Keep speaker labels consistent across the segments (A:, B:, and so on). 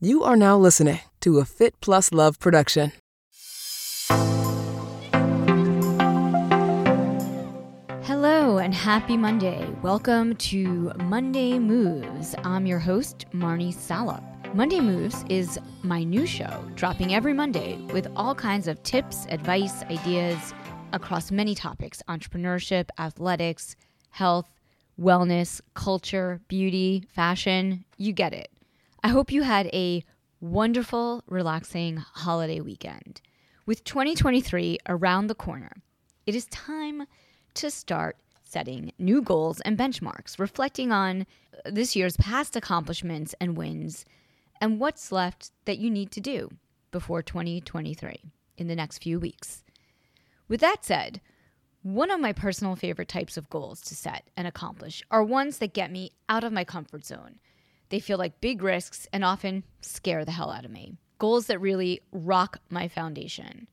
A: You are now listening to a Fit Plus Love production.
B: Hello and happy Monday. Welcome to Monday Moves. I'm your host, Marnie Salop. Monday Moves is my new show, dropping every Monday with all kinds of tips, advice, ideas across many topics entrepreneurship, athletics, health, wellness, culture, beauty, fashion. You get it. I hope you had a wonderful, relaxing holiday weekend. With 2023 around the corner, it is time to start setting new goals and benchmarks, reflecting on uh, this year's past accomplishments and wins, and what's left that you need to do before 2023 in the next few weeks. With that said, one of my personal favorite types of goals to set and accomplish are ones that get me out of my comfort zone. They feel like big risks and often scare the hell out of me. Goals that really rock my foundation.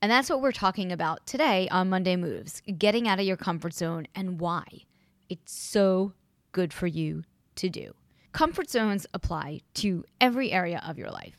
B: And that's what we're talking about today on Monday Moves getting out of your comfort zone and why. It's so good for you to do. Comfort zones apply to every area of your life.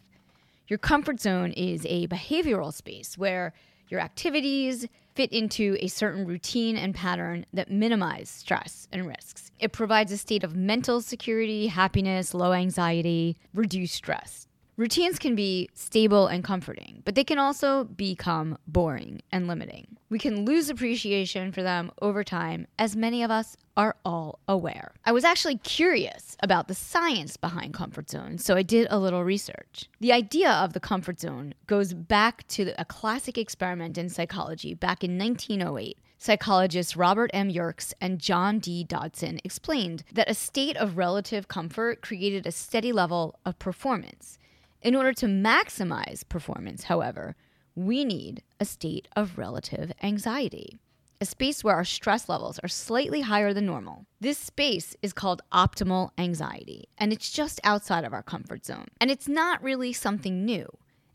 B: Your comfort zone is a behavioral space where your activities fit into a certain routine and pattern that minimize stress and risks. It provides a state of mental security, happiness, low anxiety, reduced stress. Routines can be stable and comforting, but they can also become boring and limiting. We can lose appreciation for them over time, as many of us are all aware. I was actually curious about the science behind comfort zones, so I did a little research. The idea of the comfort zone goes back to a classic experiment in psychology back in 1908 psychologists Robert M. Yerkes and John D. Dodson explained that a state of relative comfort created a steady level of performance. In order to maximize performance, however, we need a state of relative anxiety, a space where our stress levels are slightly higher than normal. This space is called optimal anxiety, and it's just outside of our comfort zone. And it's not really something new.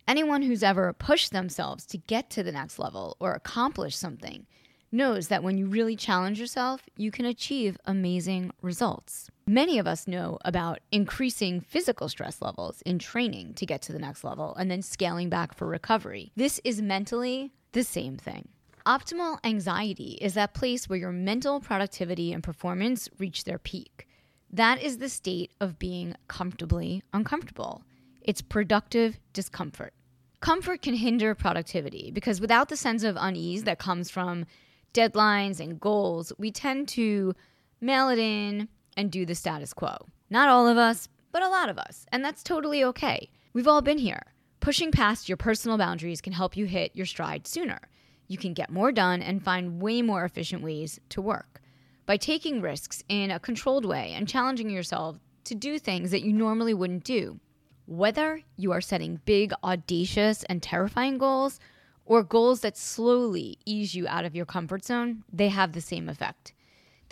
B: Anyone who's ever pushed themselves to get to the next level or accomplish something knows that when you really challenge yourself, you can achieve amazing results. Many of us know about increasing physical stress levels in training to get to the next level and then scaling back for recovery. This is mentally the same thing. Optimal anxiety is that place where your mental productivity and performance reach their peak. That is the state of being comfortably uncomfortable. It's productive discomfort. Comfort can hinder productivity because without the sense of unease that comes from deadlines and goals, we tend to mail it in and do the status quo. Not all of us, but a lot of us. And that's totally okay. We've all been here. Pushing past your personal boundaries can help you hit your stride sooner. You can get more done and find way more efficient ways to work. By taking risks in a controlled way and challenging yourself to do things that you normally wouldn't do. Whether you are setting big, audacious, and terrifying goals or goals that slowly ease you out of your comfort zone, they have the same effect.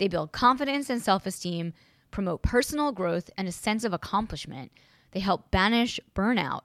B: They build confidence and self esteem, promote personal growth and a sense of accomplishment. They help banish burnout,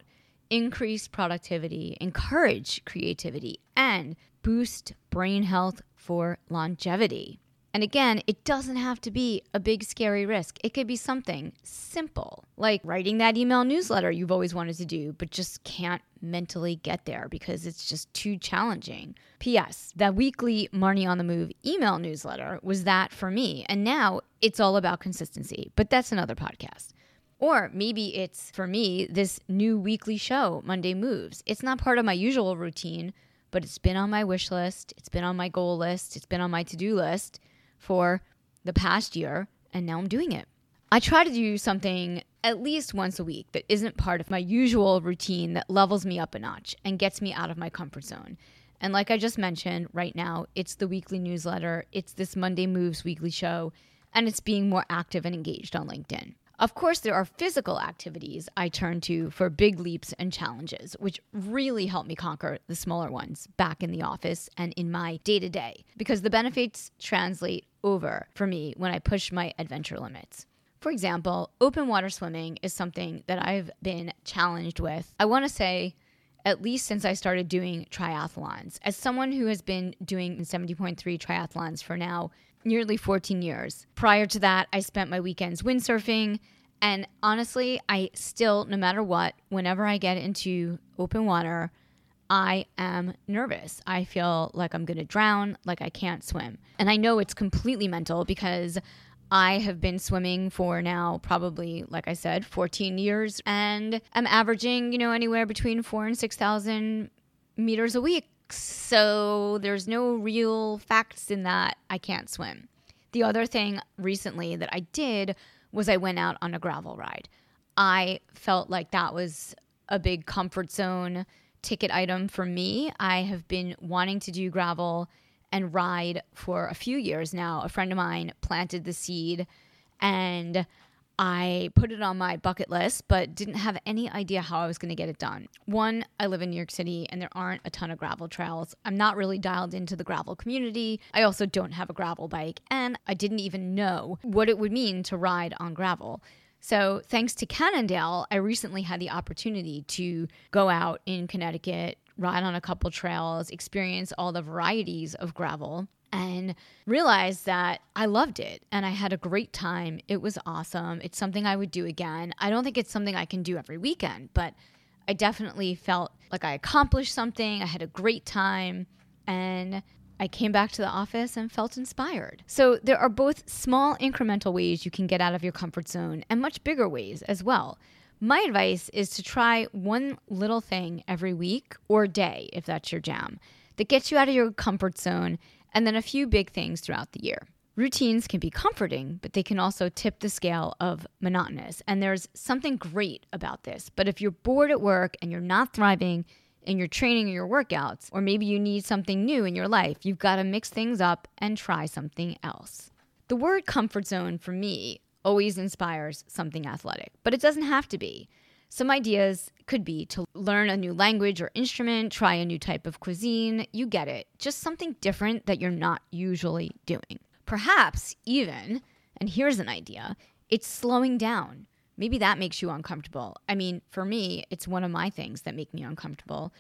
B: increase productivity, encourage creativity, and boost brain health for longevity. And again, it doesn't have to be a big, scary risk. It could be something simple, like writing that email newsletter you've always wanted to do, but just can't mentally get there because it's just too challenging. P.S. That weekly Marnie on the Move email newsletter was that for me. And now it's all about consistency, but that's another podcast. Or maybe it's for me this new weekly show, Monday Moves. It's not part of my usual routine, but it's been on my wish list, it's been on my goal list, it's been on my to do list for the past year, and now I'm doing it. I try to do something at least once a week that isn't part of my usual routine that levels me up a notch and gets me out of my comfort zone. And like I just mentioned, right now, it's the weekly newsletter, it's this Monday Moves weekly show, and it's being more active and engaged on LinkedIn. Of course, there are physical activities I turn to for big leaps and challenges, which really help me conquer the smaller ones back in the office and in my day to day, because the benefits translate over for me when I push my adventure limits. For example, open water swimming is something that I've been challenged with. I want to say, at least since I started doing triathlons. As someone who has been doing 70.3 triathlons for now nearly 14 years. Prior to that, I spent my weekends windsurfing And honestly, I still, no matter what, whenever I get into open water, I am nervous. I feel like I'm going to drown, like I can't swim. And I know it's completely mental because I have been swimming for now probably, like I said, 14 years, and I'm averaging, you know, anywhere between four and 6,000 meters a week. So there's no real facts in that I can't swim. The other thing recently that I did was I went out on a gravel ride. I felt like that was a big comfort zone ticket item for me. I have been wanting to do gravel and ride for a few years now. A friend of mine planted the seed and I put it on my bucket list, but didn't have any idea how I was going to get it done. One, I live in New York City and there aren't a ton of gravel trails. I'm not really dialed into the gravel community. I also don't have a gravel bike, and I didn't even know what it would mean to ride on gravel. So, thanks to Cannondale, I recently had the opportunity to go out in Connecticut, ride on a couple trails, experience all the varieties of gravel, and realized that I loved it and I had a great time. It was awesome. It's something I would do again. I don't think it's something I can do every weekend, but I definitely felt like I accomplished something. I had a great time. And I came back to the office and felt inspired. So there are both small incremental ways you can get out of your comfort zone and much bigger ways as well. My advice is to try one little thing every week or day, if that's your jam, that gets you out of your comfort zone, and then a few big things throughout the year. Routines can be comforting, but they can also tip the scale of monotonous. And there's something great about this. But if you're bored at work and you're not thriving, in your training or your workouts, or maybe you need something new in your life, you've got to mix things up and try something else. The word comfort zone for me always inspires something athletic, but it doesn't have to be. Some ideas could be to learn a new language or instrument, try a new type of cuisine. You get it. Just something different that you're not usually doing. Perhaps even, and here's an idea, it's slowing down. Maybe that makes you uncomfortable. I mean, for me, it's one of my things that make me uncomfortable,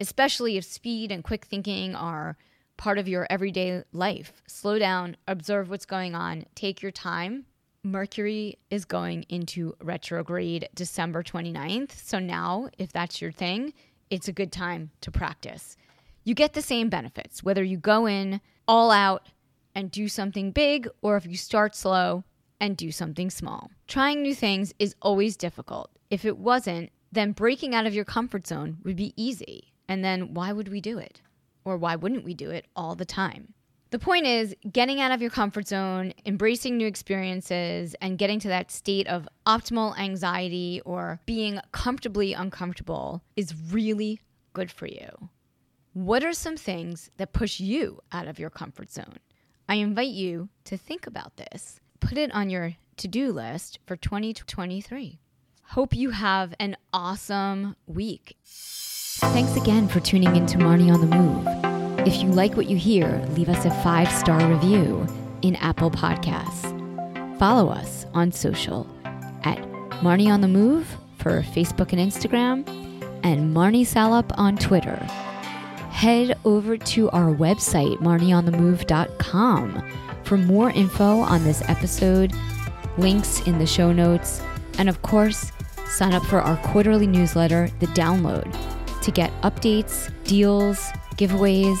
B: especially if speed and quick thinking are part of your everyday life. Slow down, observe what's going on, take your time. Mercury is going into retrograde December 29th. So now, if that's your thing, it's a good time to practice. You get the same benefits, whether you go in all out and do something big, or if you start slow and do something small. Trying new things is always difficult. If it wasn't, then breaking out of your comfort zone would be easy. And then why would we do it? Or why wouldn't we do it all the time? The point is, getting out of your comfort zone, embracing new experiences, and getting to that state of optimal anxiety or being comfortably uncomfortable is really good for you. What are some things that push you out of your comfort zone? I invite you to think about this put it on your to do list for 2023. Hope you have an awesome week. Thanks again for tuning in to Marnie on the Move. If you like what you hear, leave us a five star review in Apple Podcasts. Follow us on social at Marnie on the Move for Facebook and Instagram, and Marnie Salop on Twitter. Head over to our website, marnieonthemove.com for more info on this episode, links in the show notes, and of course, sign up for our quarterly newsletter, The Download, to get updates, deals, giveaways,